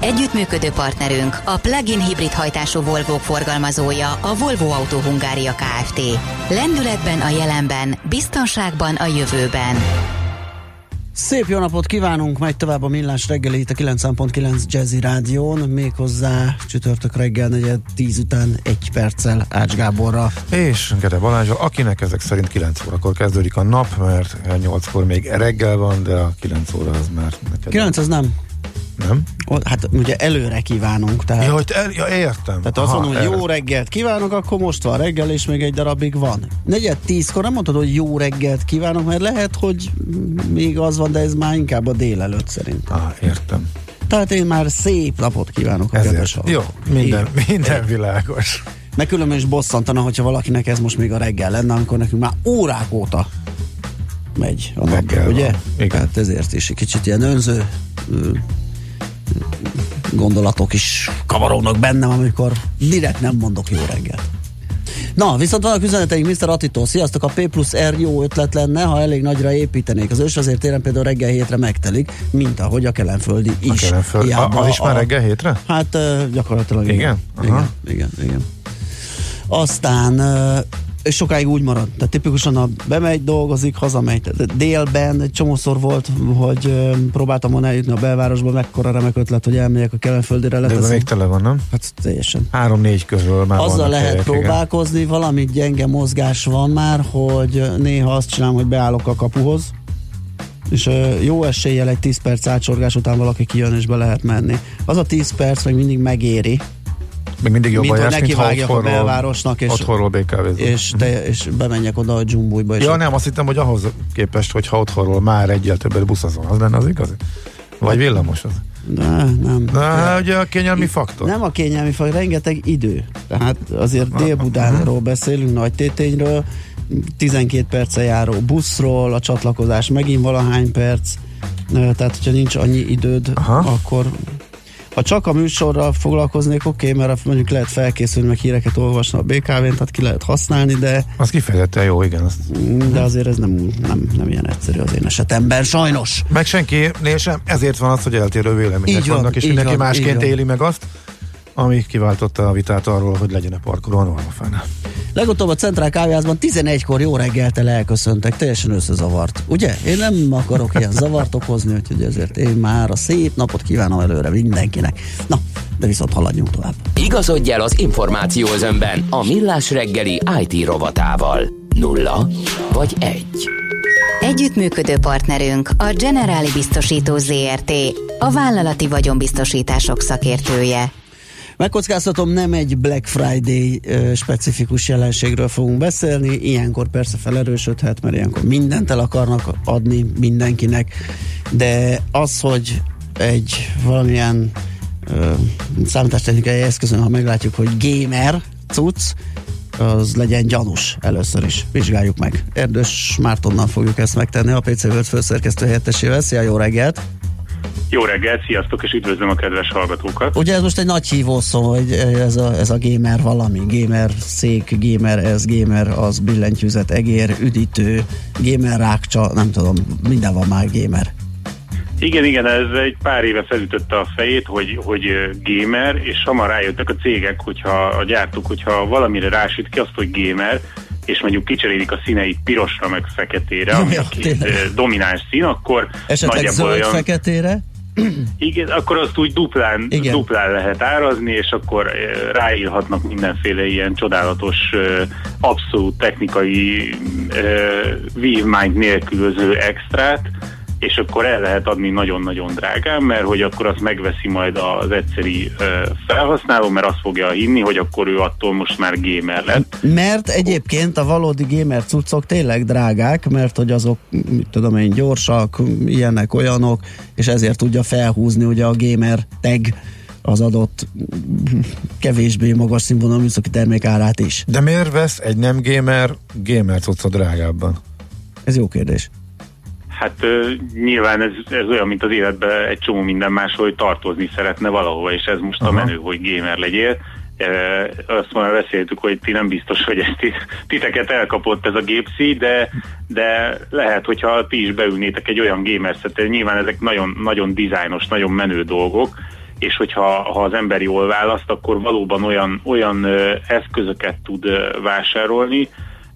Együttműködő partnerünk a plug-in hibrid hajtású volvo forgalmazója a Volvo Auto Hungária Kft. Lendületben a jelenben, biztonságban a jövőben. Szép jó napot kívánunk, megy tovább a Millás reggeli itt a 9.9 Jazzy Rádión, méghozzá csütörtök reggel negyed 10 után egy perccel Ács Gáborra. És Gede Balázsa, akinek ezek szerint 9 órakor kezdődik a nap, mert 8-kor még reggel van, de a 9 óra az már neked. 9 az nem. Nem? Hát ugye előre kívánunk, tehát... Ja, hogy el, ja értem. Tehát azt mondom, hogy jó reggelt kívánok, akkor most van reggel, és még egy darabig van. Negyed tízkor nem mondod, hogy jó reggelt kívánok, mert lehet, hogy még az van, de ez már inkább a délelőtt szerint. Ah, értem. Tehát én már szép napot kívánok a Ezért. kedves Jó, minden, minden világos. Meg különben is bosszantana, hogyha valakinek ez most még a reggel lenne, akkor nekünk már órák óta megy a nap, ugye? van. Igen. Tehát ezért is egy kicsit ilyen önző gondolatok is kavaródnak bennem, amikor direkt nem mondok jó reggelt. Na, viszont vannak üzeneteink Mr. Attitól. Sziasztok, a P plusz R jó ötlet lenne, ha elég nagyra építenék. Az ős azért téren például reggel hétre megtelik, mint ahogy a kelenföldi A is. kelenföld. Hiába A, az is már a- reggel hétre? Hát gyakorlatilag igen. Igen? Aha. Igen, igen, igen. Aztán és sokáig úgy marad. Tehát tipikusan a bemegy, dolgozik, hazamegy. Tehát délben egy csomószor volt, hogy ö, próbáltam volna eljutni a belvárosba, mekkora remek ötlet, hogy elmegyek a kelenföldire, De ebben leteszem. még tele van, nem? Hát teljesen. Három-négy közül már Azzal lehet helyek, igen. próbálkozni, valami gyenge mozgás van már, hogy néha azt csinálom, hogy beállok a kapuhoz, és jó eséllyel egy 10 perc átsorgás után valaki kijön és be lehet menni. Az a 10 perc meg mindig megéri, Még mindig mint jobban hogy mint ha nekivágjak a belvárosnak, és, otthonról és, te, és bemenjek oda a dzsumbújba. Ja, ott- nem, azt hittem, hogy ahhoz képest, hogy ha otthonról már egyel többet buszazol, az lenne az igazi? Vagy villamos az? De, nem. Na, ugye a kényelmi faktor. Nem a kényelmi faj, rengeteg idő. Tehát azért Dél-Budánról beszélünk, Nagy Tétényről, 12 perce járó buszról, a csatlakozás megint valahány perc, tehát hogyha nincs annyi időd, Aha. akkor ha csak a műsorral foglalkoznék, oké, okay, mert mondjuk lehet felkészülni, meg híreket olvasni a BKV-n, tehát ki lehet használni, de, Az kifejezetten jó, igen. Azt. de azért ez nem, nem, nem ilyen egyszerű az én esetemben, sajnos. Meg senkinél sem, ezért van az, hogy eltérő vélemények Így van, vannak, és így mindenki van, másként van. éli meg azt, ami kiváltotta a vitát arról, hogy legyen-e parkoló a normafánál. Legutóbb a Centrál Kávéházban 11-kor jó reggeltel elköszöntek, teljesen összezavart. Ugye? Én nem akarok ilyen zavart okozni, úgyhogy ezért én már a szép napot kívánom előre mindenkinek. Na, de viszont haladjunk tovább. Igazodj el az információ özönben a millás reggeli IT rovatával. Nulla vagy egy. Együttműködő partnerünk a Generáli Biztosító ZRT, a vállalati vagyonbiztosítások szakértője. Megkockáztatom, nem egy Black Friday specifikus jelenségről fogunk beszélni, ilyenkor persze felerősödhet, mert ilyenkor mindent el akarnak adni mindenkinek, de az, hogy egy valamilyen ö, számítástechnikai eszközön, ha meglátjuk, hogy gamer cucc, az legyen gyanús először is. Vizsgáljuk meg. Erdős Mártonnal fogjuk ezt megtenni, a PC World főszerkesztő helyettesével. Szia, jó reggelt! Jó reggelt, sziasztok, és üdvözlöm a kedves hallgatókat. Ugye ez most egy nagy hívószó, hogy ez a, ez a gamer valami, gamer szék, gamer ez, gamer az, billentyűzet, egér, üdítő, gamer rákcsa, nem tudom, minden van már gamer. Igen, igen, ez egy pár éve felütötte a fejét, hogy, hogy gamer, és hamar rájöttek a cégek, hogyha a gyártók, hogyha valamire rásít ki azt, hogy gamer, és mondjuk kicserélik a színeit pirosra meg feketére, ami Ja, domináns szín, akkor Esetleg zöld, feketére? Igen, akkor azt úgy duplán, Igen. Duplán lehet árazni, és akkor eh, ráírhatnak mindenféle ilyen csodálatos, eh, abszolút technikai eh, vívmányt nélkülöző extrát, és akkor el lehet adni nagyon-nagyon drágán, mert hogy akkor azt megveszi majd az egyszeri felhasználó, mert azt fogja hinni, hogy akkor ő attól most már gamer lett. Mert egyébként a valódi gamer cuccok tényleg drágák, mert hogy azok, mit tudom én, gyorsak, ilyenek, olyanok, és ezért tudja felhúzni ugye a gamer tag az adott kevésbé magas színvonalú műszaki termék árát is. De miért vesz egy nem gamer gamer cucca drágábban? Ez jó kérdés. Hát uh, nyilván ez, ez olyan, mint az életben egy csomó minden más, hogy tartozni szeretne valahova, és ez most Aha. a menő, hogy gamer legyél. Uh, azt már beszéltük, hogy ti nem biztos, hogy ezt titeket elkapott ez a gépszi, de, de lehet, hogyha ti is beülnétek egy olyan gamer nyilván ezek nagyon, nagyon dizájnos, nagyon menő dolgok, és hogyha ha az ember jól választ, akkor valóban olyan, olyan eszközöket tud vásárolni,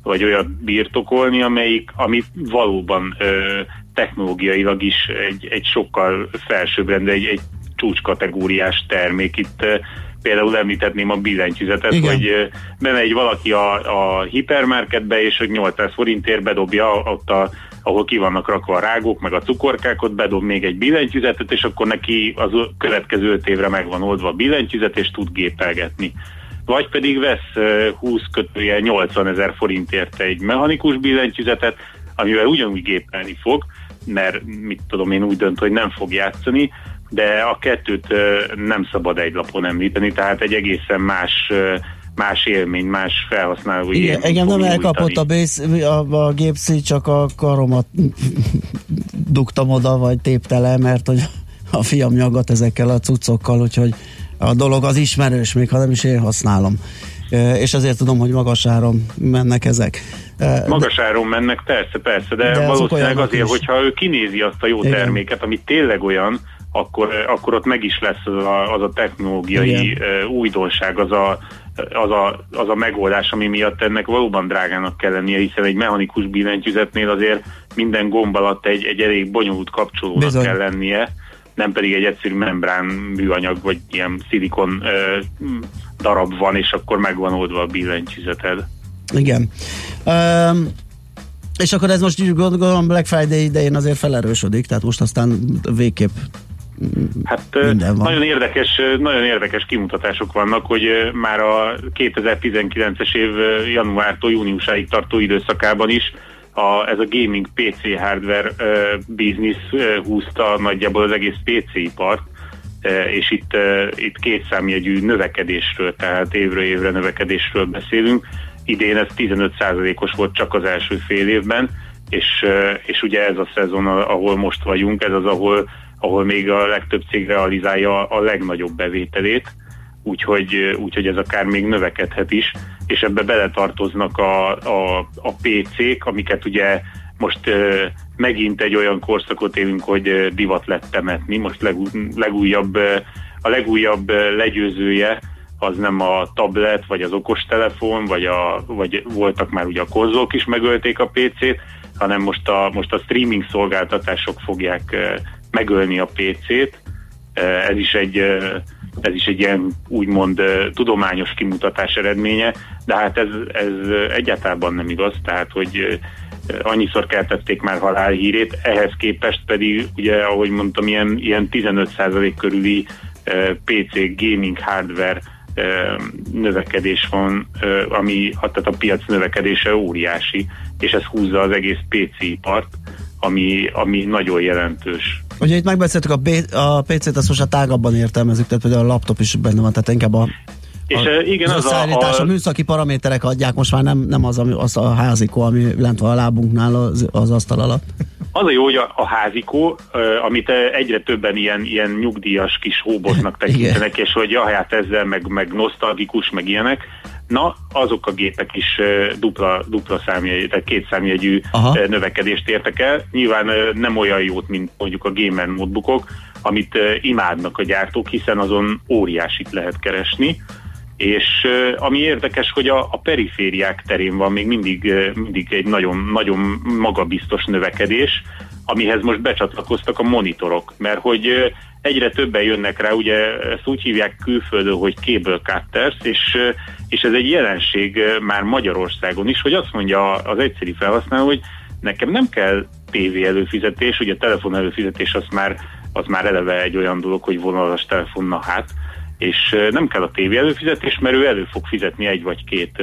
vagy olyat birtokolni, amelyik, ami valóban ö, technológiailag is egy, egy sokkal felsőbbrendű, egy, egy csúcskategóriás termék. Itt ö, például említhetném a billentyűzetet, Igen. hogy bemegy valaki a, a hipermarketbe, és hogy 800 forintért bedobja ott a ahol ki vannak rakva a rágók, meg a cukorkák, ott bedob még egy billentyűzetet, és akkor neki az következő öt évre megvan oldva a billentyűzet, és tud gépelgetni vagy pedig vesz 20 kötője 80 ezer forintért egy mechanikus billentyűzetet, amivel ugyanúgy gépelni fog, mert mit tudom én úgy dönt, hogy nem fog játszani, de a kettőt nem szabad egy lapon említeni, tehát egy egészen más más élmény, más felhasználó Igen, engem nem elkapott a, base, a, a gépszi, csak a karomat dugtam oda, vagy téptele, mert hogy a fiam nyaggat ezekkel a cuccokkal, úgyhogy a dolog az ismerős, még ha nem is én használom. És ezért tudom, hogy magas áron mennek ezek. Magas áron mennek, persze, persze, de, de valószínűleg azért, is. hogyha ő kinézi azt a jó Igen. terméket, ami tényleg olyan, akkor, akkor ott meg is lesz az a, az a technológiai Igen. újdonság, az a, az a, az a megoldás, ami miatt ennek valóban drágának kell lennie, hiszen egy mechanikus billentyűzetnél azért minden gomb alatt egy, egy elég bonyolult kapcsolónak Bizony. kell lennie, nem pedig egy egyszerű membrán műanyag, vagy ilyen szilikon ö, darab van, és akkor megvan oldva a billentyűzeted. Igen. Um, és akkor ez most gondolom Black Friday idején azért felerősödik, tehát most aztán végképp Hát nagyon érdekes, nagyon érdekes kimutatások vannak, hogy már a 2019-es év januártól júniusáig tartó időszakában is a, ez a gaming PC hardware uh, business uh, húzta nagyjából az egész PC ipart, uh, és itt, uh, itt két számjegyű növekedésről, tehát évről évre növekedésről beszélünk. Idén ez 15%-os volt csak az első fél évben, és, uh, és ugye ez a szezon, ahol most vagyunk, ez az, ahol, ahol még a legtöbb cég realizálja a legnagyobb bevételét, úgyhogy, úgyhogy ez akár még növekedhet is és ebbe beletartoznak a, a, a PC-k, amiket ugye most megint egy olyan korszakot élünk, hogy divat lett temetni. Most legú, legújabb, a legújabb legyőzője az nem a tablet, vagy az okostelefon, vagy, a, vagy voltak már ugye a konzolok is megölték a PC-t, hanem most a, most a streaming szolgáltatások fogják megölni a PC-t. Ez is egy ez is egy ilyen úgymond tudományos kimutatás eredménye, de hát ez, ez egyáltalán nem igaz, tehát hogy annyiszor keltették már halálhírét, ehhez képest pedig, ugye, ahogy mondtam, ilyen, ilyen 15% körüli PC gaming hardware növekedés van, ami tehát a piac növekedése óriási, és ez húzza az egész PC ipart, ami, ami nagyon jelentős. Ugye itt megbeszéltük a, B- a PC-t, azt most a tágabban értelmezzük, tehát például a laptop is benne van, tehát inkább a és a, igen, az, az a, a, a műszaki paraméterek adják, most már nem, nem az, ami, az a házikó, ami lent van a lábunknál az, az asztal alatt. Az a jó, hogy a, a házikó, amit egyre többen ilyen, ilyen nyugdíjas kis hóbotnak tekintenek, és hogy ja, hát ezzel meg, meg nosztalgikus, meg ilyenek, Na, azok a gépek is dupla, dupla számjegy, tehát két számjegyű Aha. növekedést értek el. Nyilván nem olyan jót, mint mondjuk a gamer notebookok, amit imádnak a gyártók, hiszen azon óriásit lehet keresni. És ami érdekes, hogy a, a perifériák terén van még mindig, mindig egy nagyon, nagyon magabiztos növekedés, amihez most becsatlakoztak a monitorok, mert hogy egyre többen jönnek rá, ugye ezt úgy hívják külföldön, hogy cable cutters, és, és ez egy jelenség már Magyarországon is, hogy azt mondja az egyszerű felhasználó, hogy nekem nem kell tévé előfizetés, ugye a telefon előfizetés az már, az már eleve egy olyan dolog, hogy vonalas telefon, na hát, és nem kell a tévé előfizetés, mert ő elő fog fizetni egy vagy két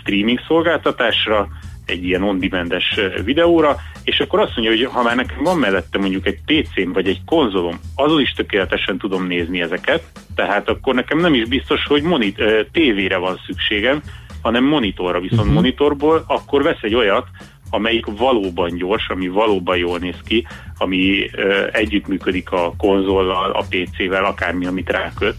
streaming szolgáltatásra, egy ilyen on-demandes videóra, és akkor azt mondja, hogy ha már nekem van mellette mondjuk egy PC-m vagy egy konzolom, azon is tökéletesen tudom nézni ezeket, tehát akkor nekem nem is biztos, hogy monit- tévére van szükségem, hanem monitorra, viszont uh-huh. monitorból akkor vesz egy olyat, amelyik valóban gyors, ami valóban jól néz ki, ami ö, együttműködik a konzollal, a PC-vel, akármi, amit ráköt,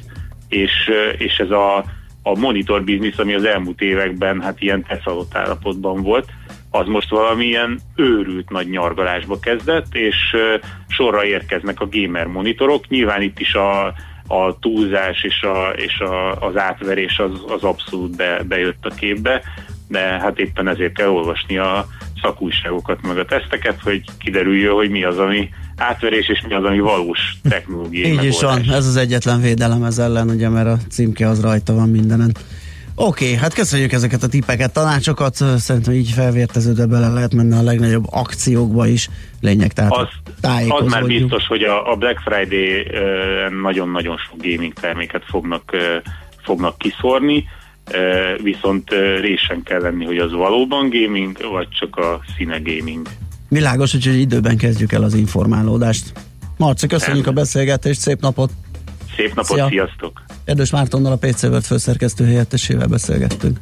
és, ö, és ez a, a monitor biznisz, ami az elmúlt években hát ilyen teszalott állapotban volt, az most valamilyen őrült nagy nyargalásba kezdett, és sorra érkeznek a gamer monitorok. Nyilván itt is a, a túlzás és, a, és a, az átverés az, az abszolút be, bejött a képbe, de hát éppen ezért kell olvasni a szakújságokat, meg a teszteket, hogy kiderüljön, hogy mi az, ami átverés, és mi az, ami valós technológiai Így is van, ez az egyetlen védelem ez ellen, ugye, mert a címke az rajta van mindenen. Oké, okay, hát köszönjük ezeket a tippeket, tanácsokat, szerintem így felvérteződve bele lehet menni a legnagyobb akciókba is, lényeg tehát az, az már biztos, hogy a, a Black Friday nagyon-nagyon sok gaming terméket fognak, fognak kiszórni, viszont résen kell lenni, hogy az valóban gaming, vagy csak a színe gaming. Világos, hogy időben kezdjük el az informálódást. Marci, köszönjük Nem. a beszélgetést, szép napot! Szép napot, Szia. sziasztok! Erdős Mártonnal a PC World főszerkesztő helyettesével beszélgettünk.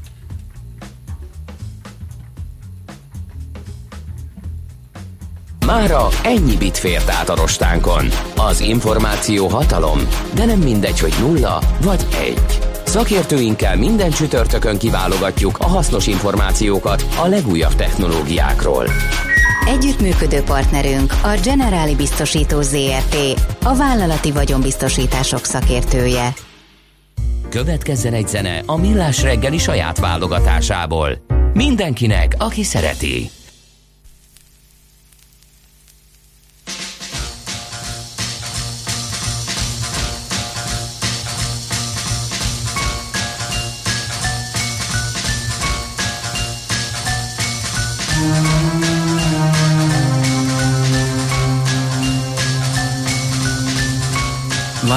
Mára ennyi bit fért át a rostánkon. Az információ hatalom, de nem mindegy, hogy nulla vagy egy. Szakértőinkkel minden csütörtökön kiválogatjuk a hasznos információkat a legújabb technológiákról. Együttműködő partnerünk a Generáli Biztosító ZRT, a vállalati vagyonbiztosítások szakértője. Következzen egy zene a Millás reggeli saját válogatásából. Mindenkinek, aki szereti.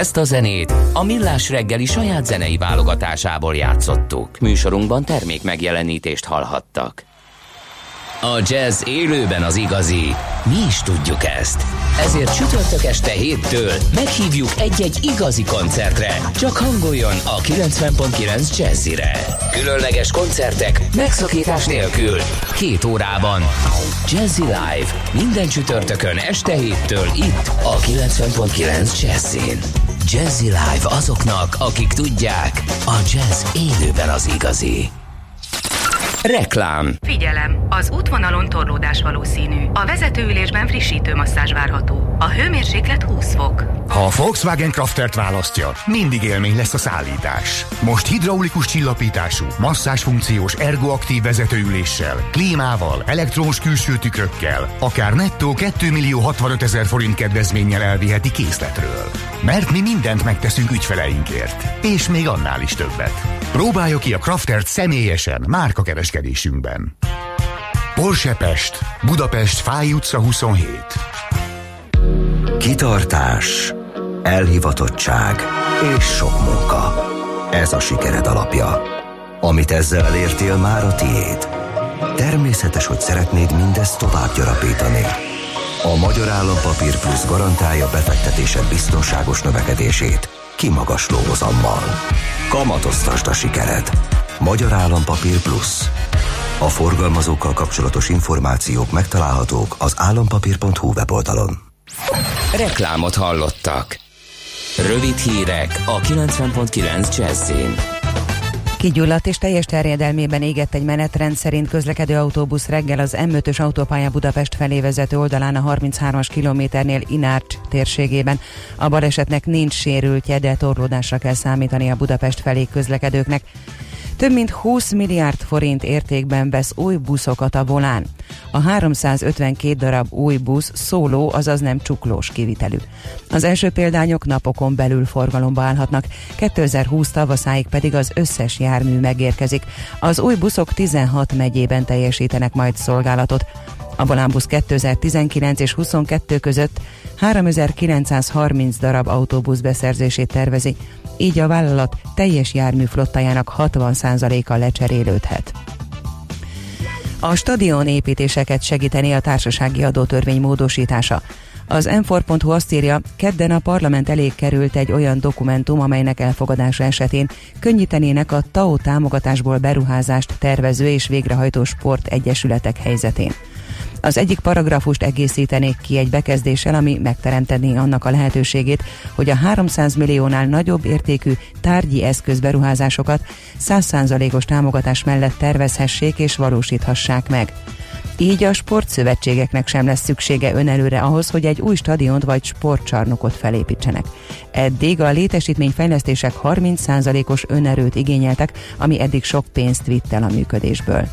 Ezt a zenét a Millás reggeli saját zenei válogatásából játszottuk. Műsorunkban termék megjelenítést hallhattak. A jazz élőben az igazi. Mi is tudjuk ezt. Ezért csütörtök este héttől meghívjuk egy-egy igazi koncertre. Csak hangoljon a 90.9 Jazzire. Különleges koncertek megszakítás nélkül. Két órában. Jazzy Live. Minden csütörtökön este héttől itt a 90.9 Jazzin. Jazzy Live azoknak, akik tudják, a jazz élőben az igazi. Reklám Figyelem! Az útvonalon torlódás valószínű. A vezetőülésben frissítő masszázs várható. A hőmérséklet 20 fok. Ha a Volkswagen Kraftert választja, mindig élmény lesz a szállítás. Most hidraulikus csillapítású, masszás funkciós ergoaktív vezetőüléssel, klímával, elektromos külső tükrökkel, akár nettó 2 millió 65 ezer forint kedvezménnyel elviheti készletről. Mert mi mindent megteszünk ügyfeleinkért. És még annál is többet. Próbálja ki a Kraftert személyesen, márka kereskedésünkben. Porsche Pest, Budapest, Fáj utca 27. Kitartás, elhivatottság és sok munka. Ez a sikered alapja. Amit ezzel elértél, már a tiéd. Természetes, hogy szeretnéd mindezt tovább gyarapítani. A Magyar Állampapír Plusz garantálja befektetésed biztonságos növekedését, kimagasló hozammal. Kamatoztasd a sikered. Magyar Állampapír Plusz. A forgalmazókkal kapcsolatos információk megtalálhatók az állampapír.hu weboldalon. Reklámot hallottak. Rövid hírek a 90.9 Jazzin. Kigyulladt és teljes terjedelmében égett egy menetrend szerint közlekedő autóbusz reggel az M5-ös autópálya Budapest felé vezető oldalán a 33-as kilométernél Inárcs térségében. A balesetnek nincs sérültje, de torlódásra kell számítani a Budapest felé közlekedőknek. Több mint 20 milliárd forint értékben vesz új buszokat a volán. A 352 darab új busz szóló, azaz nem csuklós kivitelű. Az első példányok napokon belül forgalomba állhatnak, 2020 tavaszáig pedig az összes jármű megérkezik. Az új buszok 16 megyében teljesítenek majd szolgálatot. A Volánbusz 2019 és 22 között 3930 darab autóbusz beszerzését tervezi, így a vállalat teljes jármű flottájának 60%-a lecserélődhet. A stadion építéseket segíteni a társasági adótörvény módosítása. Az m azt írja, kedden a parlament elé került egy olyan dokumentum, amelynek elfogadása esetén könnyítenének a TAO támogatásból beruházást tervező és végrehajtó sportegyesületek helyzetén. Az egyik paragrafust egészítenék ki egy bekezdéssel, ami megteremtené annak a lehetőségét, hogy a 300 milliónál nagyobb értékű tárgyi eszközberuházásokat 100%-os támogatás mellett tervezhessék és valósíthassák meg. Így a sportszövetségeknek sem lesz szüksége önelőre ahhoz, hogy egy új stadiont vagy sportcsarnokot felépítsenek. Eddig a létesítményfejlesztések 30%-os önerőt igényeltek, ami eddig sok pénzt vitt el a működésből.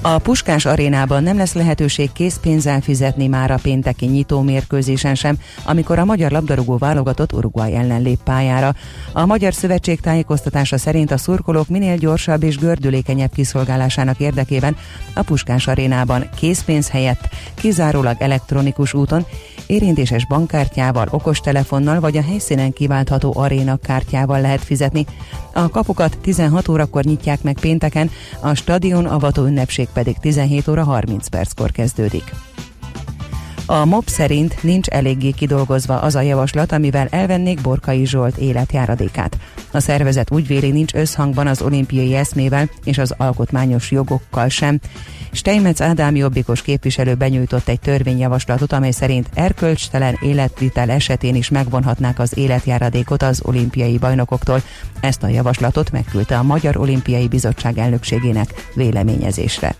A Puskás arénában nem lesz lehetőség készpénzzel fizetni már a pénteki nyitó mérkőzésen sem, amikor a magyar labdarúgó válogatott Uruguay ellen lép pályára. A Magyar Szövetség tájékoztatása szerint a szurkolók minél gyorsabb és gördülékenyebb kiszolgálásának érdekében a Puskás arénában készpénz helyett kizárólag elektronikus úton, érintéses bankkártyával, okostelefonnal vagy a helyszínen kiváltható aréna kártyával lehet fizetni. A kapukat 16 órakor nyitják meg pénteken, a stadion avató ünnepség pedig 17 óra 30 perckor kezdődik. A MOB szerint nincs eléggé kidolgozva az a javaslat, amivel elvennék Borkai Zsolt életjáradékát. A szervezet úgy véli nincs összhangban az olimpiai eszmével és az alkotmányos jogokkal sem. Steinmetz Ádám jobbikos képviselő benyújtott egy törvényjavaslatot, amely szerint erkölcstelen életvitel esetén is megvonhatnák az életjáradékot az olimpiai bajnokoktól. Ezt a javaslatot megküldte a Magyar Olimpiai Bizottság elnökségének véleményezésre.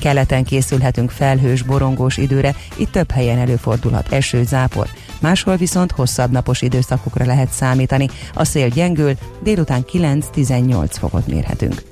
Keleten készülhetünk felhős, borongós időre, itt több helyen előfordulhat eső, zápor. Máshol viszont hosszabb napos időszakokra lehet számítani. A szél gyengül, délután 9-18 fokot mérhetünk.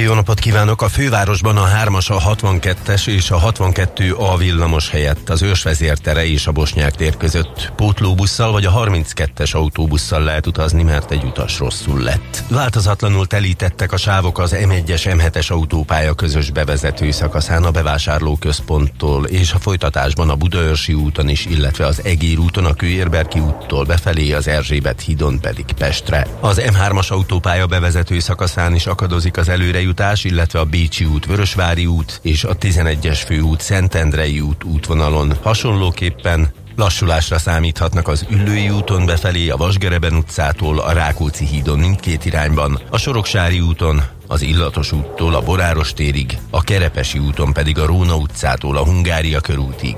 Jó napot kívánok! A fővárosban a 3-as, a 62-es és a 62A villamos helyett az ősvezértere és a Bosnyák tér között pótlóbusszal vagy a 32-es autóbusszal lehet utazni, mert egy utas rosszul lett. Változatlanul telítettek a sávok az M1-es, M7-es autópálya közös bevezető szakaszán a bevásárlóközponttól és a folytatásban a Budaörsi úton is, illetve az Egér úton a Kőérberki úttól befelé az Erzsébet hídon pedig Pestre. Az M3-as autópálya bevezető szakaszán is akadozik az előre jutás, illetve a Bécsi út, Vörösvári út és a 11-es főút Szentendrei út útvonalon. Hasonlóképpen Lassulásra számíthatnak az Üllői úton befelé, a Vasgereben utcától, a Rákóczi hídon mindkét irányban, a Soroksári úton, az Illatos úttól a Boráros térig, a Kerepesi úton pedig a Róna utcától a Hungária körútig.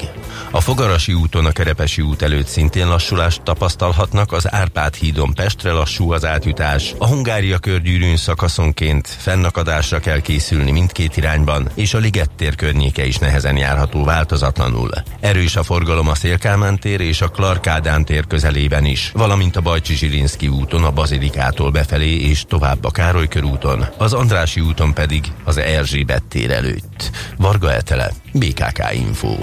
A Fogarasi úton a Kerepesi út előtt szintén lassulást tapasztalhatnak, az Árpád hídon Pestre lassú az átjutás, a Hungária körgyűrűn szakaszonként fennakadásra kell készülni mindkét irányban, és a Liget tér környéke is nehezen járható változatlanul. Erős a forgalom a Szélkámán tér és a Clark Ádám tér közelében is, valamint a Bajcsi Zsirinszki úton a Bazilikától befelé és tovább a Károly körúton, az Andrási úton pedig az Erzsébet tér előtt. Varga Etele, BKK Info.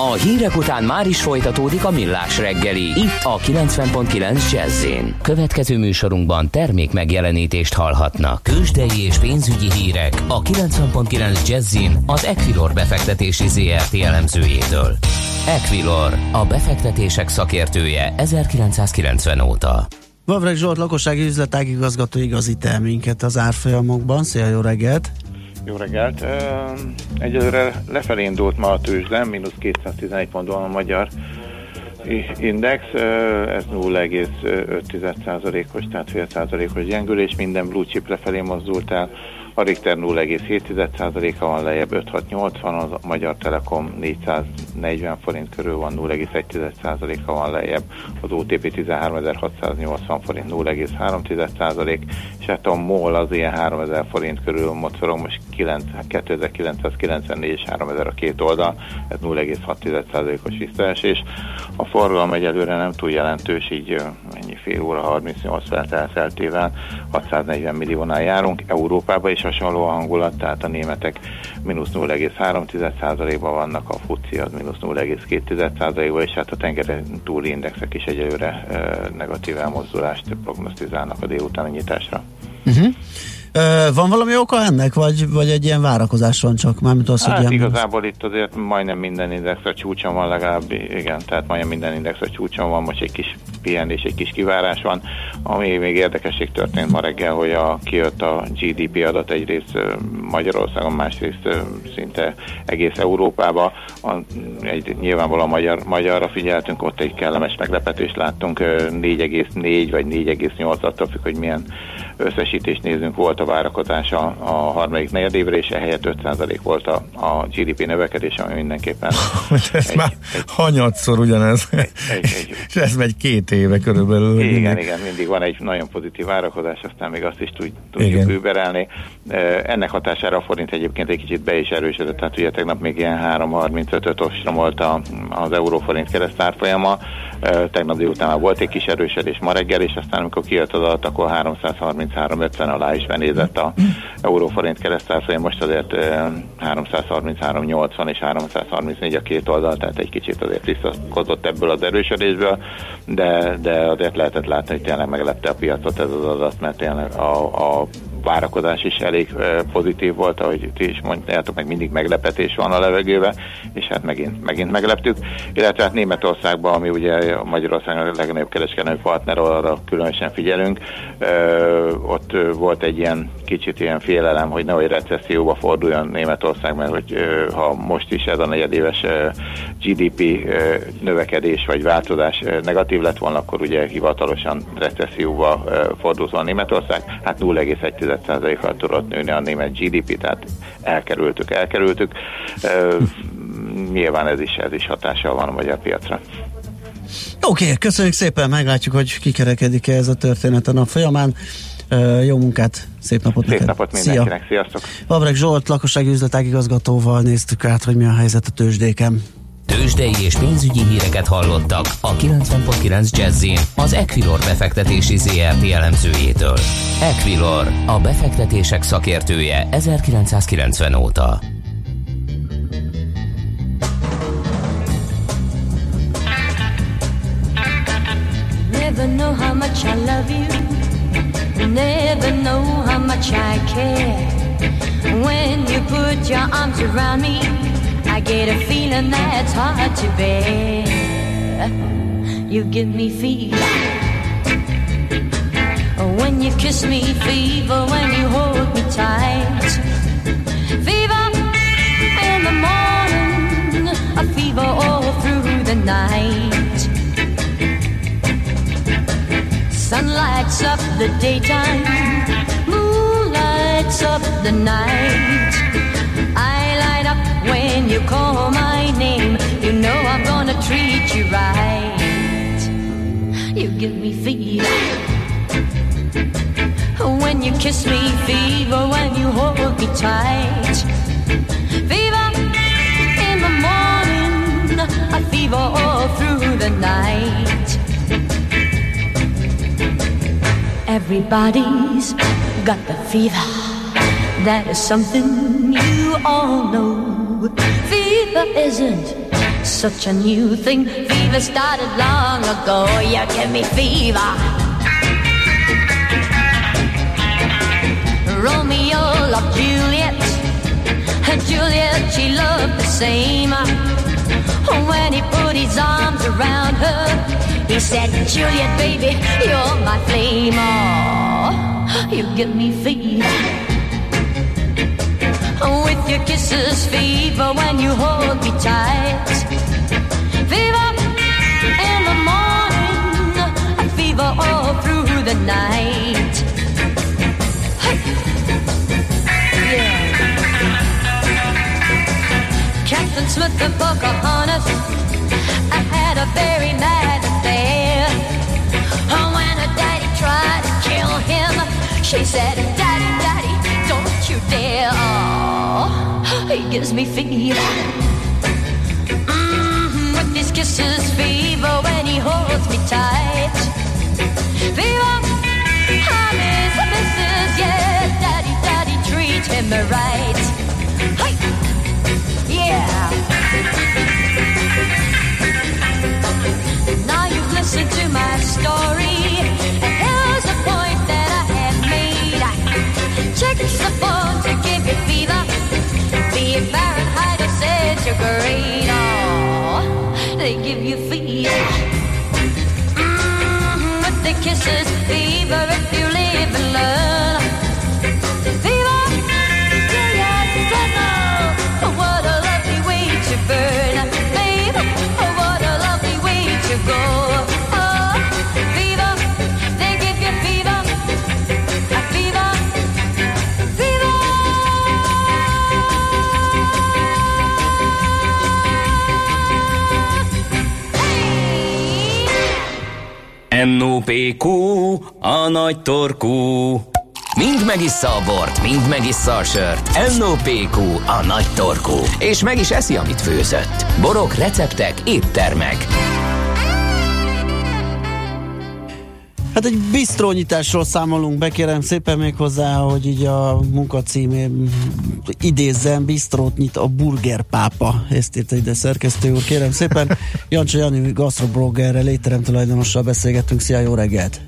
A hírek után már is folytatódik a millás reggeli. Itt a 90.9 jazz Következő műsorunkban termék megjelenítést hallhatnak. Kősdei és pénzügyi hírek a 90.9 jazz az Equilor befektetési ZRT elemzőjétől. Equilor, a befektetések szakértője 1990 óta. Vavreg Zsolt, lakossági üzletágigazgató igazít minket az árfolyamokban. Szia, jó reggelt! Jó reggelt! Egyelőre lefelé indult ma a tőzsdem, mínusz 211 ponton a magyar index, ez 0,5%-os, tehát fél százalékos gyengülés, minden blue chip lefelé mozdult el, a Richter 0,7%-a van lejjebb 5680, az Magyar Telekom 440 forint körül van 0,1%-a van lejjebb, az OTP 13680 forint 0,3%, és hát a MOL az ilyen 3000 forint körül mocorog, most 2994 és 3000 a két oldal, ez 0,6%-os visszaesés. A forgalom egyelőre nem túl jelentős, így mennyi fél óra 38 perc elteltével 640 milliónál járunk, Európában is hasonló a hangulat, tehát a németek mínusz 0,3%-ban vannak, a FUCI az mínusz 0,2%-ban, és hát a tengeren túli indexek is egyelőre negatív elmozdulást prognosztizálnak a délutáni nyitásra. Uh-huh. Van valami oka ennek, vagy, vagy egy ilyen várakozás van csak? Mármint az, hát hogy ilyen igazából itt azért majdnem minden index a csúcson van legalább, igen, tehát majdnem minden index a csúcson van, most egy kis pihenés, egy kis kivárás van. Ami még érdekesség történt ma reggel, hogy a, kijött a GDP adat egyrészt Magyarországon, másrészt szinte egész Európába. A, egy, nyilvánvalóan magyar, magyarra figyeltünk, ott egy kellemes meglepetést láttunk, 4,4 vagy 4,8 attól függ, hogy milyen összesítést nézünk, volt a várakozás a, a harmadik negyedévre, és ehelyett 5% volt a, a GDP növekedés, ami mindenképpen... ez egy, már egy, hanyatszor ugyanez, egy, egy, egy, és ez megy két éve körülbelül. Igen, mindig. igen, mindig van egy nagyon pozitív várakozás, aztán még azt is tud, tudjuk überelni. Ennek hatására a forint egyébként egy kicsit be is erősödött, tehát ugye tegnap még ilyen 3.35-öt ostrom volt a, az euróforint keresztárfolyama, tegnap délután már volt egy kis erősödés ma reggel, és aztán amikor kijött az adat, akkor 333.50 alá is benézett a euróforint keresztárfolyam, most azért 333.80 és 334 a két oldal, tehát egy kicsit azért visszakozott ebből az erősödésből, de, de azért lehetett látni, hogy tényleg meglepte a piacot ez az adat, mert tényleg a, a várakozás is elég pozitív volt, ahogy ti is mondjátok, meg mindig meglepetés van a levegőben, és hát megint, megint megleptük. Illetve hát Németországban, ami ugye Magyarországon a legnagyobb kereskedelmi partner, arra különösen figyelünk, ott volt egy ilyen kicsit ilyen félelem, hogy nehogy recesszióba forduljon Németország, mert hogy ha most is ez a negyedéves GDP növekedés vagy változás negatív lett volna, akkor ugye hivatalosan recesszióba fordult volna Németország, hát 0,1%-kal tudott nőni a német GDP, tehát elkerültük, elkerültük. Nyilván ez is, ez is hatással van a magyar piacra. Oké, okay, köszönjük szépen, meglátjuk, hogy kikerekedik-e ez a történet a nap folyamán. Jó munkát, szép napot szép neked. napot mindenkinek, Szia. sziasztok! Vabrek Zsolt, lakossági üzletágigazgatóval néztük át, hogy mi a helyzet a tőzsdéken. Tőzsdei és pénzügyi híreket hallottak a 90.9 jazz az Equilor befektetési ZRT elemzőjétől. Equilor, a befektetések szakértője 1990 óta. Never know how much I love you. Much I care. When you put your arms around me, I get a feeling that's hard to bear. You give me fever. When you kiss me, fever. When you hold me tight, fever in the morning, a fever all through the night. Sun lights up the daytime, lights up the night. I light up when you call my name. You know I'm gonna treat you right. You give me fever when you kiss me, fever when you hold me tight. Fever in the morning, a fever all through the night. Everybody's got the fever. That is something you all know. Fever isn't such a new thing. Fever started long ago. You give me fever. Romeo loved Juliet, and Juliet she loved the same. When he put his arms around her, he said, Juliet, baby, you're my flame. Oh, you give me fever. With your kisses, fever when you hold me tight. Fever in the morning, fever all through the night. Yeah. Captain Smith and Pocahontas I had a very mad affair. Oh, when her daddy tried to kill him, she said, Daddy, Daddy, don't you dare. Gives me fever. Mm, with his kisses, fever when he holds me tight. Fever, I miss, misses, yeah, Daddy, Daddy, treat him right. Hey, yeah. Now you've listened to my story, NOPQ, a nagy torkú. Mind megissza a bort, mind megissza a sört. NOPQ, a nagy torkú. És meg is eszi, amit főzött. Borok, receptek, éttermek. Hát egy bistrónyitásról számolunk be, kérem szépen még hozzá, hogy így a munkacímén idézzem, bistrót nyit a burgerpápa. Ezt írta ide szerkesztő úr, kérem szépen. Jancsa Jani gastrobloggerrel, étterem tulajdonossal beszélgettünk. Szia, jó reggelt!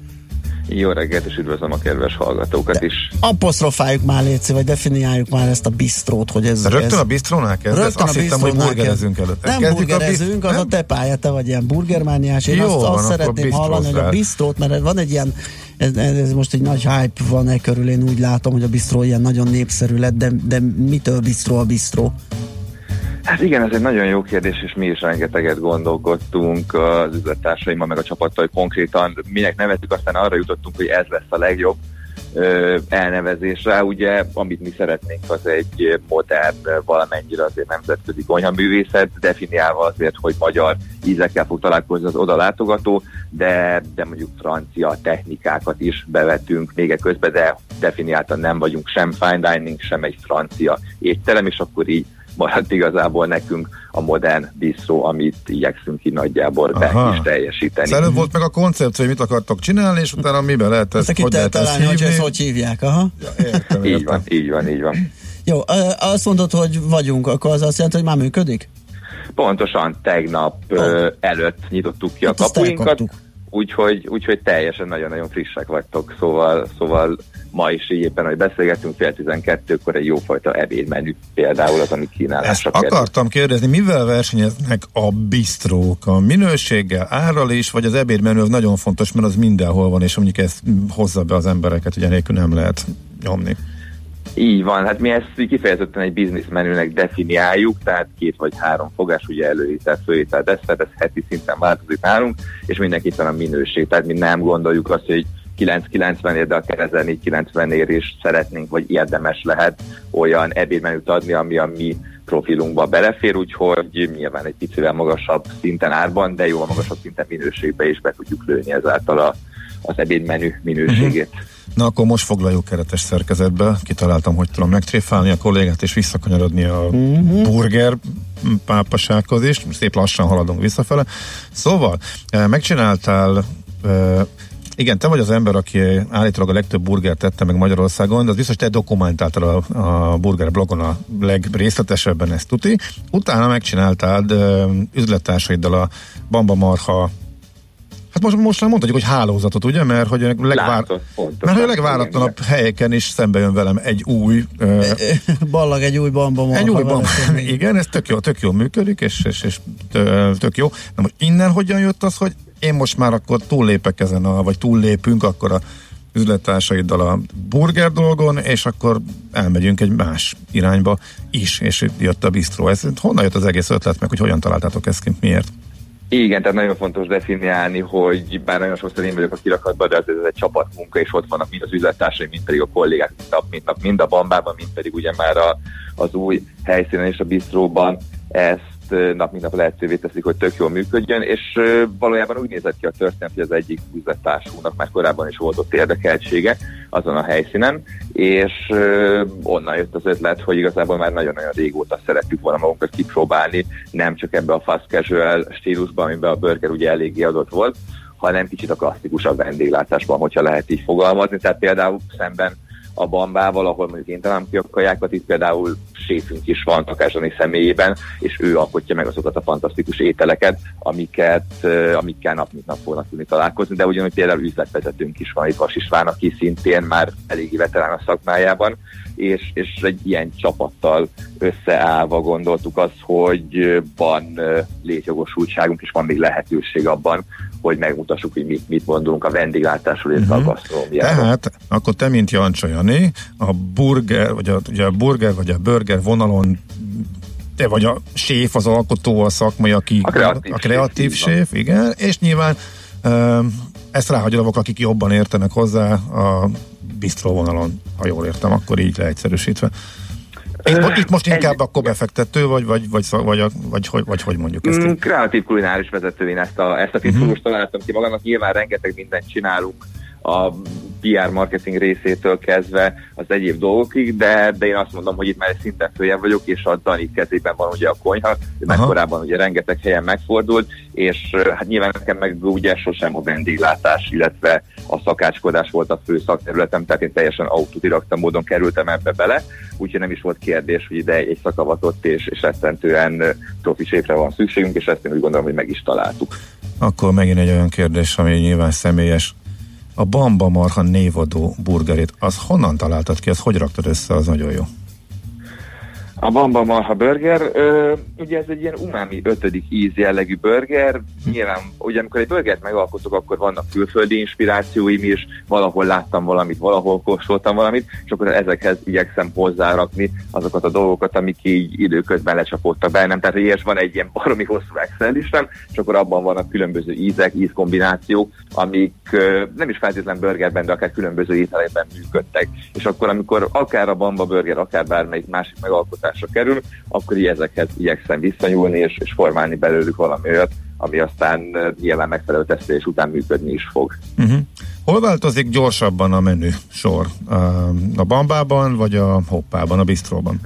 Jó reggelt, és üdvözlöm a kedves hallgatókat De is. Apostrofáljuk már, Léci, vagy definiáljuk már ezt a bistrót, hogy ez... De rögtön ez... a bistrónál kezdesz? Rögtön Azt a hittem, hogy burgerezünk előtt. Nem Kezdjük burgerezünk, a az bist- a te pálya, te vagy ilyen burgermániás. Én Jó azt, van, azt szeretném hallani, hogy a bistrót, mert van egy ilyen ez, ez most egy nagy hype van e körül, én úgy látom, hogy a bistró ilyen nagyon népszerű lett, de, de mitől bistró a bistró? Hát igen, ez egy nagyon jó kérdés, és mi is rengeteget gondolkodtunk az üzlettársaimmal, meg a csapattal, hogy konkrétan minek nevezzük, aztán arra jutottunk, hogy ez lesz a legjobb ö, elnevezés rá. Ugye, amit mi szeretnénk, az egy modern, valamennyire azért nemzetközi konyhaművészet, definiálva azért, hogy magyar ízekkel fog találkozni az oda látogató, de, de mondjuk francia technikákat is bevetünk még közben, de definiáltan nem vagyunk sem fine dining, sem egy francia étterem, és akkor így maradt igazából nekünk a modern bistró, amit igyekszünk így nagyjából be Aha. is teljesíteni. Az előbb volt meg a koncepció, hogy mit akartok csinálni, és utána miben lehet ezt, Ezt ki hogy lehet ezt találni, hogy ezt hívni. hogy hívják. Aha. Értem, Így van, így van, így van. Jó, azt mondod, hogy vagyunk, akkor az azt jelenti, hogy már működik? Pontosan tegnap ö, előtt nyitottuk ki a Hát azt kapuinkat, elkaptuk. Úgyhogy, úgyhogy teljesen nagyon-nagyon frissek vagytok, szóval, szóval ma is így éppen, hogy beszélgettünk fél tizenkettőkor egy jófajta ebédmenü például az, ami Ezt kínálásra kerül. akartam kérdezni, mivel versenyeznek a bistrók? A minőséggel, árral is, vagy az ebédmenü az nagyon fontos, mert az mindenhol van, és mondjuk ezt hozza be az embereket, ugye nélkül nem lehet nyomni. Így van, hát mi ezt kifejezetten egy bizniszmenünek definiáljuk, tehát két vagy három fogás, ugye előétel, főétel, desszert, ez heti szinten változik nálunk, és mindenképpen a minőség, tehát mi nem gondoljuk azt, hogy 990 ér, de akár 1490 ér is szeretnénk, vagy érdemes lehet olyan ebédmenüt adni, ami a mi profilunkba belefér, úgyhogy nyilván egy picivel magasabb szinten árban, de jóval magasabb szinten minőségbe is be tudjuk lőni ezáltal a, az ebédmenü minőségét. Uh-huh. Na akkor most foglaljuk keretes szerkezetbe. Kitaláltam, hogy tudom megtréfálni a kollégát és visszakanyarodni a uh-huh. burger pápasághoz is. Szép lassan haladunk visszafele. Szóval, eh, megcsináltál eh, igen, te vagy az ember, aki állítólag a legtöbb burgert tette meg Magyarországon, de az biztos, te dokumentáltad a, a burger blogon a legrészletesebben, ezt tuti. Utána megcsináltad ö, üzlettársaiddal a Bamba Marha Hát most, most már mondhatjuk, hogy hálózatot, ugye? Mert hogy a, legvár... Pontosan. Mert hogy a legváratlanabb helyeken is szembe jön velem egy új ö, Ballag egy új bamba egy új bamba. Igen, ez tök jó, tök jó működik, és, és, és tö- tök jó. Na most innen hogyan jött az, hogy én most már akkor túllépek ezen, a, vagy túllépünk akkor a üzlettársaiddal a burger dolgon, és akkor elmegyünk egy más irányba is, és jött a bistró. Ez, honnan jött az egész ötlet, meg hogy hogyan találtátok ezt ki, miért? Igen, tehát nagyon fontos definiálni, hogy bár nagyon sokszor én vagyok a kirakatban, de ez egy csapatmunka, és ott vannak mind az üzlettársaim, mind pedig a kollégák mind nap, mint nap, mind a bambában, mind pedig ugye már a, az új helyszínen és a bistróban ezt ö, nap mint nap lehetővé teszik, hogy tök jól működjön, és valójában úgy nézett ki a történet, hogy az egyik üzlettársunknak már korábban is volt ott érdekeltsége azon a helyszínen, és onnan jött az ötlet, hogy igazából már nagyon-nagyon régóta szerettük volna magunkat kipróbálni, nem csak ebbe a fast casual stílusban, amiben a burger ugye eléggé adott volt, hanem kicsit a klasszikusabb vendéglátásban, hogyha lehet így fogalmazni. Tehát például szemben a bambával, ahol mondjuk én talán ki a kajákat, itt például séfünk is van Takázsani személyében, és ő alkotja meg azokat a fantasztikus ételeket, amiket, amikkel nap mint nap fognak tudni találkozni, de ugyanúgy például üzletvezetőnk is van itt Vas István, aki szintén már eléggé veterán a szakmájában, és, és egy ilyen csapattal összeállva gondoltuk azt, hogy van létjogosultságunk, és van még lehetőség abban, hogy megmutassuk, hogy mit, mit gondolunk a vendéglátásról, illetve Mhm. a gasztronómiáról. Tehát, akkor te, mint Jancsa Jani, a burger, vagy a, ugye a burger, vagy a burger vonalon te vagy a séf, az alkotó, a szakmai, aki A kreatív a kreatív séf, séf, igen, és nyilván ezt ráhagyom akik jobban értenek hozzá a bistró vonalon, ha jól értem, akkor így leegyszerűsítve. Itt, itt most inkább akkor befektető, vagy, vagy, vagy, vagy, vagy, vagy, vagy, vagy hogy mondjuk ezt? Mm, kreatív kulináris vezető, én ezt a, ezt a titulust találtam ki magamnak. Nyilván rengeteg mindent csinálunk a PR marketing részétől kezdve az egyéb dolgokig, de, de én azt mondom, hogy itt már egy szinten följebb vagyok, és a Dani kezében van ugye a konyha, Aha. korábban ugye rengeteg helyen megfordult, és hát nyilván nekem meg ugye sosem a vendéglátás, illetve a szakácskodás volt a fő szakterületem, tehát én teljesen autodidakta módon kerültem ebbe bele, úgyhogy nem is volt kérdés, hogy ide egy szakavatott és, és rettentően profi séfre van szükségünk, és ezt én úgy gondolom, hogy meg is találtuk. Akkor megint egy olyan kérdés, ami nyilván személyes. A Bamba Marha névadó burgerét, az honnan találtad ki, az hogy raktad össze, az nagyon jó. A Bamba Marha Burger, ö, ugye ez egy ilyen umami ötödik íz jellegű burger, nyilván, ugye amikor egy burgert megalkotok, akkor vannak külföldi inspirációim is, valahol láttam valamit, valahol kóstoltam valamit, és akkor ezekhez igyekszem hozzárakni azokat a dolgokat, amik így időközben lecsapódtak bennem, tehát ilyes van egy ilyen baromi hosszú Excel listem, és akkor abban vannak különböző ízek, ízkombinációk, amik ö, nem is feltétlen burgerben, de akár különböző ételekben működtek. És akkor, amikor akár a Bamba Burger, akár bármelyik másik megalkotásra kerül, akkor így ezekhez igyekszem visszanyúlni, és, és formálni belőlük valami olyat, ami aztán nyilván megfelelő tesztelés után működni is fog. Uh-huh. Hol változik gyorsabban a menü sor? A, bambában, vagy a hoppában, a bistróban?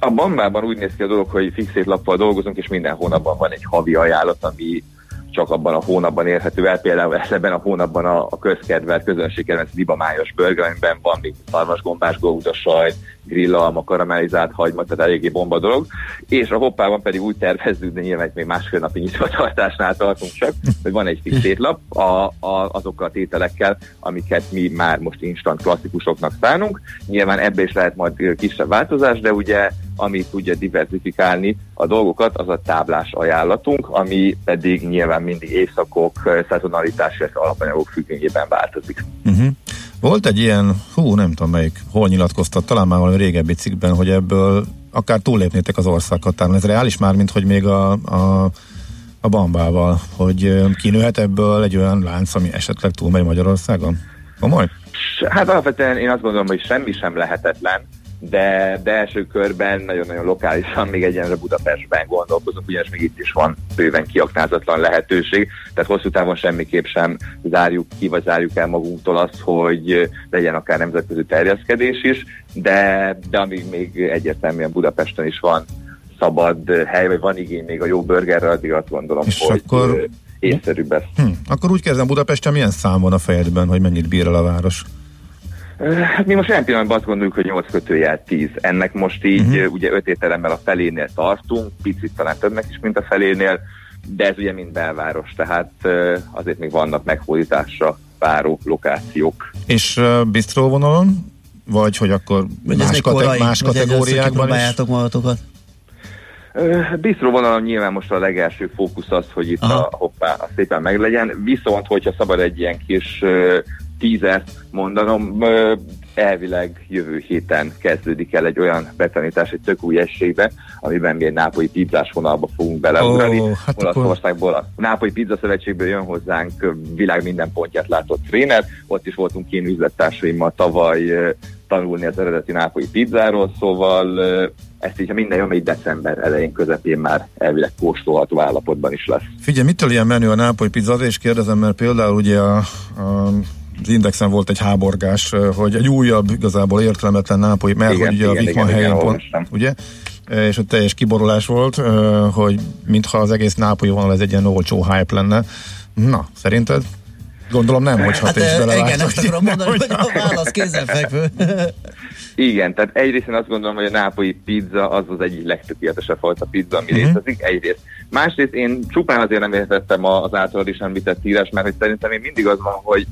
A Bambában úgy néz ki a dolog, hogy fixét lappal dolgozunk, és minden hónapban van egy havi ajánlat, ami csak abban a hónapban érhető el. Például ebben a hónapban a, a közkedvelt, közönségkedvenc libamájos burger, amiben van még szarvasgombás, góuda sajt, grillalma, karamellizált hagyma, tehát eléggé bomba dolog. És a hoppában pedig úgy tervezzük, de nyilván még másfél napi nyitvatartásnál tartunk csak, hogy van egy fix étlap a, a, azokkal a tételekkel, amiket mi már most instant klasszikusoknak szánunk. Nyilván ebbe is lehet majd kisebb változás, de ugye ami tudja diversifikálni a dolgokat, az a táblás ajánlatunk, ami pedig nyilván mindig éjszakok, szezonalitás, illetve alapanyagok függvényében változik. Uh-huh. Volt egy ilyen, hú, nem tudom melyik, hol nyilatkoztat, talán már valami régebbi cikkben, hogy ebből akár túllépnétek az országhatáron. Ez reális már, mint hogy még a, a, a bambával, hogy kinőhet ebből egy olyan lánc, ami esetleg túlmegy Magyarországon? Komoly? Hát alapvetően én azt gondolom, hogy semmi sem lehetetlen, de, de első körben nagyon-nagyon lokálisan még egyenre Budapestben gondolkozunk, ugyanis még itt is van bőven kiaknázatlan lehetőség, tehát hosszú távon semmiképp sem zárjuk ki, vagy zárjuk el magunktól azt, hogy legyen akár nemzetközi terjeszkedés is, de, de amíg még egyértelműen Budapesten is van szabad hely, vagy van igény még a jó burgerre, addig azt gondolom, És hogy akkor... észszerűbb ez. Hm, akkor úgy kezdem Budapesten, milyen szám van a fejedben, hogy mennyit bír el a város? Hát mi most olyan pillanatban azt gondoljuk, hogy 8 kötőjel 10. Ennek most így uh-huh. ugye 5 étteremmel a felénél tartunk, picit talán többnek is, mint a felénél, de ez ugye mind belváros, tehát azért még vannak meghódításra váró lokációk. És uh, bistró vonalon? Vagy hogy akkor Vagy más, kate- korai, más vagy kategóriákban is? magatokat? Bistró vonalon nyilván most a legelső fókusz az, hogy itt Aha. a hoppá a szépen meglegyen, viszont hogyha szabad egy ilyen kis tízet mondanom, elvileg jövő héten kezdődik el egy olyan betanítás egy tök új esélybe, amiben mi egy nápolyi pizzás vonalba fogunk beleugrani. Ó, hát akkor- Olaszországból a Nápolyi Pizza Szövetségből jön hozzánk világ minden pontját látott tréner, ott is voltunk én üzlettársaimmal tavaly tanulni az eredeti nápolyi pizzáról, szóval ezt így, ha minden jön, még december elején, közepén már elvileg kóstolható állapotban is lesz. Figyelj, mitől ilyen menő a nápoly pizza? Azért is kérdezem, mert például ugye a, a az Indexen volt egy háborgás, hogy egy újabb, igazából értelmetlen nápoly, mert Igen, hogy ugye igen, a Vikman igen, helyen igen, pont, ugye? És ott teljes kiborulás volt, hogy mintha az egész nápoly vonal ez egy ilyen olcsó hype lenne. Na, szerinted? Gondolom nem, hogy Hát te is eh, belevágtad igen, ezt akarom mondani, hogy a válasz kézenfekvő. Igen, tehát egyrészt én azt gondolom, hogy a nápolyi pizza az az egyik legtökéletesebb fajta pizza, ami uh-huh. létezik, egyrészt. Másrészt én csupán azért nem értettem az általad is említett írás, mert hogy szerintem még mindig az van, hogy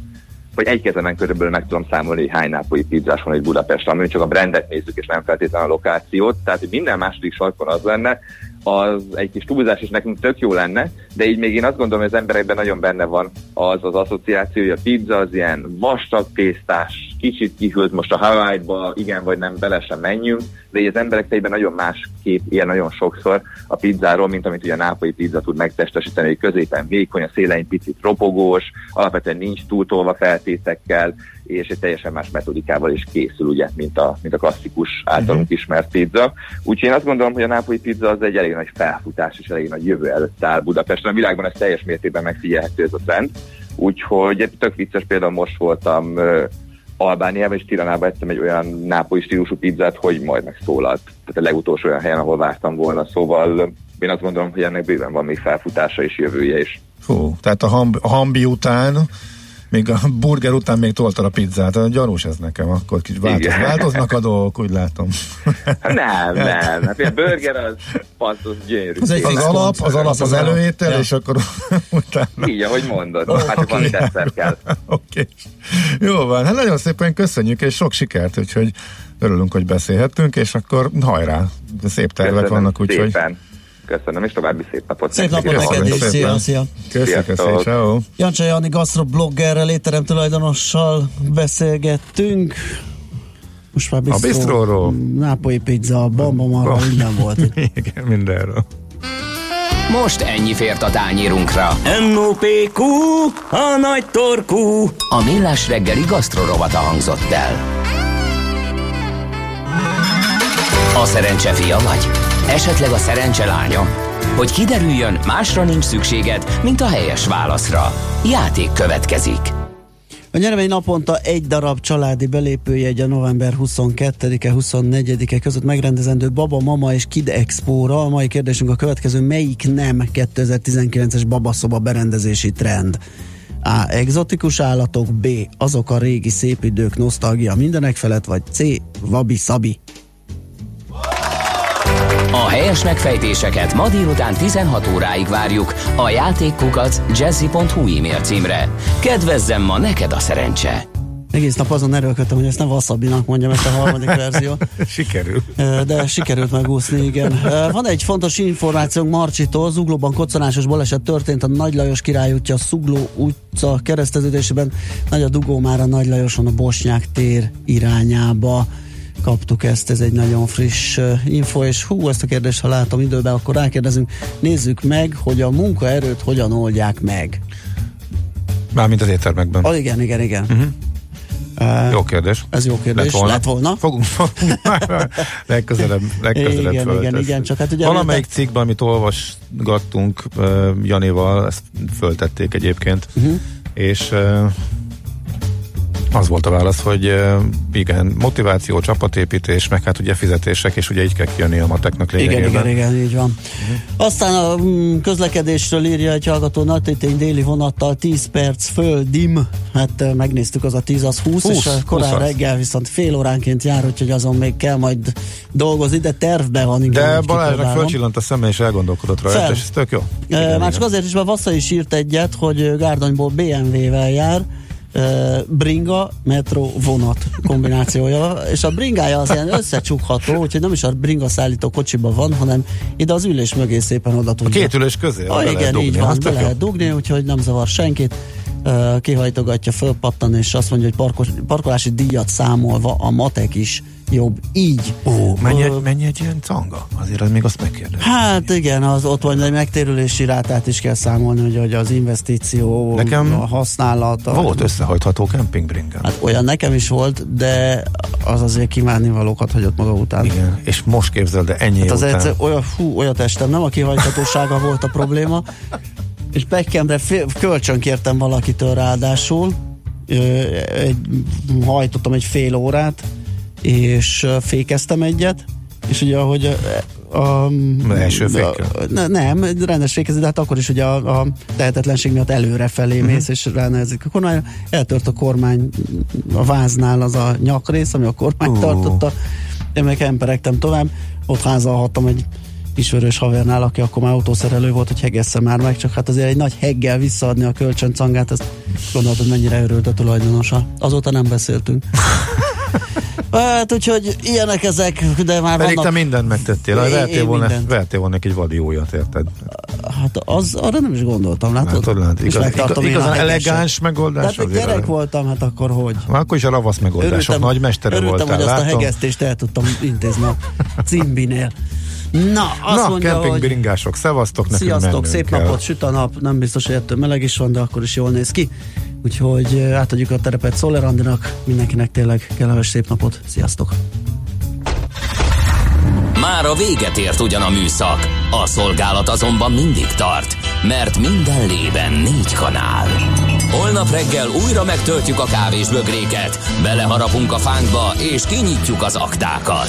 hogy egy kezemen körülbelül meg tudom számolni, hogy hány nápolyi pizzás van egy Budapest, ami csak a brandet nézzük, és nem feltétlenül a lokációt. Tehát, hogy minden második sarkon az lenne, az egy kis túlzás is nekünk tök jó lenne, de így még én azt gondolom, hogy az emberekben nagyon benne van az az asszociáció, hogy a pizza az ilyen vastag tésztás, kicsit kihűlt most a Hawaii-ba, igen vagy nem, bele sem menjünk, de így az emberek fejében nagyon más kép ilyen nagyon sokszor a pizzáról, mint amit ugye a nápolyi pizza tud megtestesíteni, hogy középen vékony, a szélein picit ropogós, alapvetően nincs túltolva feltétekkel, és egy teljesen más metodikával is készül, ugye, mint a, mint a klasszikus általunk ismert pizza. Úgyhogy én azt gondolom, hogy a nápolyi pizza az egy elég nagy felfutás és elég nagy jövő előtt áll Budapesten. A világban ez teljes mértékben megfigyelhető ez a trend. Úgyhogy tök vicces, például most voltam Albániában és Tiranában ettem egy olyan nápolyi stílusú pizzát, hogy majd megszólalt. Tehát a legutolsó olyan helyen, ahol vártam volna. Szóval én azt gondolom, hogy ennek bőven van még felfutása és jövője is. Fú, tehát a, hamb, a hambi után, még a burger után még toltad a pizzát, gyanús ez nekem, akkor kicsit változ, változnak a dolgok, úgy látom. Nem, nem. Hát a burger az, az gyönyörű. Az, az alap, az alap az előétel, Ja. és akkor utána. Így, ahogy mondod. Oh, hát, okay. van kell. Oké. Jó van, hát nagyon szépen köszönjük, és sok sikert, úgyhogy örülünk, hogy beszélhettünk, és akkor hajrá, szép tervek Köszönöm vannak, úgyhogy szépen. Köszönöm, és további szép napot. Szép napot nektek. neked is, szépen. szia, szia. Köszi, Sziasztok. ciao. Jancsa Jani gasztrobloggerrel, étterem tulajdonossal beszélgettünk. Most már A bistróról. Nápolyi pizza, bamba marha, minden volt. Igen, mindenről. Most ennyi fért a tányérunkra. M.O.P.Q. A nagy torkú. A Millás reggeli gasztrorovata hangzott el. A szerencse fia vagy? Esetleg a szerencse lánya? Hogy kiderüljön, másra nincs szükséged, mint a helyes válaszra. Játék következik. A nyeremény naponta egy darab családi belépőjegy a november 22-e, 24-e között megrendezendő Baba, Mama és Kid Expo-ra. A mai kérdésünk a következő, melyik nem 2019-es babaszoba berendezési trend? A. Exotikus állatok, B. Azok a régi szép idők nosztalgia mindenek felett, vagy C. Vabi Szabi. A helyes megfejtéseket ma délután 16 óráig várjuk a játékkukac jazzy.hu e-mail címre. Kedvezzem ma neked a szerencse! Egész nap azon erőlködtem, hogy ezt nem Wasabinak mondjam, ezt a harmadik verzió. Sikerül. De sikerült megúszni, igen. Van egy fontos információnk Marcsitól, Zuglóban koccanásos baleset történt a Nagy Lajos király útja, Zugló utca kereszteződésében. Nagy a dugó már a Nagy Lajoson a Bosnyák tér irányába kaptuk ezt, ez egy nagyon friss info, és hú, ezt a kérdést, ha látom időben, akkor rákérdezünk, nézzük meg, hogy a munkaerőt hogyan oldják meg. Mármint az éttermekben. Ah, igen, igen, igen. Uh-huh. Uh, jó kérdés. Ez jó kérdés. Lett volna. Lett volna. Fogunk, fogunk már legközelebb, legközelebb Igen, igen, igen, csak hát ugye Valamelyik érte- cikkben, amit olvasgattunk uh, Janival, ezt föltették egyébként, uh-huh. és uh, az volt a válasz, hogy igen, motiváció, csapatépítés, meg hát ugye fizetések, és ugye így kell kijönni a mateknak Igen, lényegében. igen, igen, így van. Aztán a mm, közlekedésről írja egy hallgató Nagytétény déli vonattal 10 perc földim, hát eh, megnéztük az a 10, az 20, 20, és a korán 20 az. reggel viszont fél óránként jár, úgyhogy azon még kell majd dolgozni, de tervben van. igen, De Balázsnak fölcsillant a szeme, és elgondolkodott rajta, és ez tök jó. Igen, Már csak igen. azért is, mert Vassza is írt egyet, hogy Gárdonyból BMW-vel jár, bringa, metro, vonat kombinációja, és a bringája az ilyen összecsukható, úgyhogy nem is a bringa szállító kocsiban van, hanem ide az ülés mögé szépen oda A tudja. két ülés közé? Ah, igen, dugni, így van, be lehet dugni, úgyhogy nem zavar senkit. Kihajtogatja, fölpattan, és azt mondja, hogy parkos, parkolási díjat számolva a matek is jobb. Így. Ó, mennyi, egy, mennyi egy ilyen canga? Azért az még azt megkérdez. Hát igen, az ott van egy megtérülési rátát is kell számolni, hogy, hogy az investíció, Nekem a használat. a- Volt összehajtható kempingbringen. Hát olyan nekem is volt, de az azért kívánni valókat hagyott maga után. Igen, és most képzeld, de ennyi Hát az után. egyszer, olyan, hú, olyan testem, nem a kihajthatósága volt a probléma, és Beckhamre fél, kölcsön kértem valakitől ráadásul, Ö, egy, hajtottam egy fél órát, és fékeztem egyet, és ugye ahogy a, a, Első fékkel? ne, nem, rendes fékezés, de hát akkor is ugye a, a tehetetlenség miatt előre felé mész, és ránehezik a kormány. Eltört a kormány a váznál az a nyakrész, ami a kormány Ó. tartotta. Én meg emberektem tovább, ott házalhattam egy ismerős havernál, aki akkor már autószerelő volt, hogy hegesse már meg, csak hát azért egy nagy heggel visszaadni a kölcsöncangát, ezt gondoltad, mennyire örült a tulajdonosa. Azóta nem beszéltünk. hát úgyhogy ilyenek ezek, de már Pedig vannak... te mindent megtettél, Én- vertél volna, mindent. vertél volna egy vadi újat, érted? Hát az, arra nem is gondoltam, látod? Látod, látod, És igaz, igaz, igazán elegáns megoldás hogy azért gyerek arra. voltam, hát akkor hogy? Már akkor is a ravasz megoldások nagy mestere örültem, voltál, hogy azt a hegesztést el tudtam intézni a cimbinél. Na, azt Na, mondja, hogy kempingbringások, szevasztok, nekünk Sziasztok, szép kell. napot, süt a nap, nem biztos, hogy ettől meleg is van, de akkor is jól néz ki. Úgyhogy átadjuk a terepet Szoller Andinak, mindenkinek tényleg kellemes szép napot, sziasztok! Már a véget ért ugyan a műszak, a szolgálat azonban mindig tart, mert minden lében négy kanál. Holnap reggel újra megtöltjük a kávés bögréket, beleharapunk a fánkba és kinyitjuk az aktákat.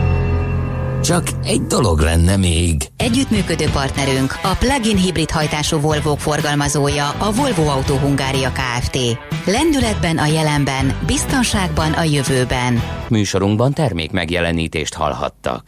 Csak egy dolog lenne még. Együttműködő partnerünk a plug-in hibrid hajtású Volvo forgalmazója a Volvo Autó Hungária Kft. Lendületben a jelenben, biztonságban a jövőben. Műsorunkban termék megjelenítést hallhattak.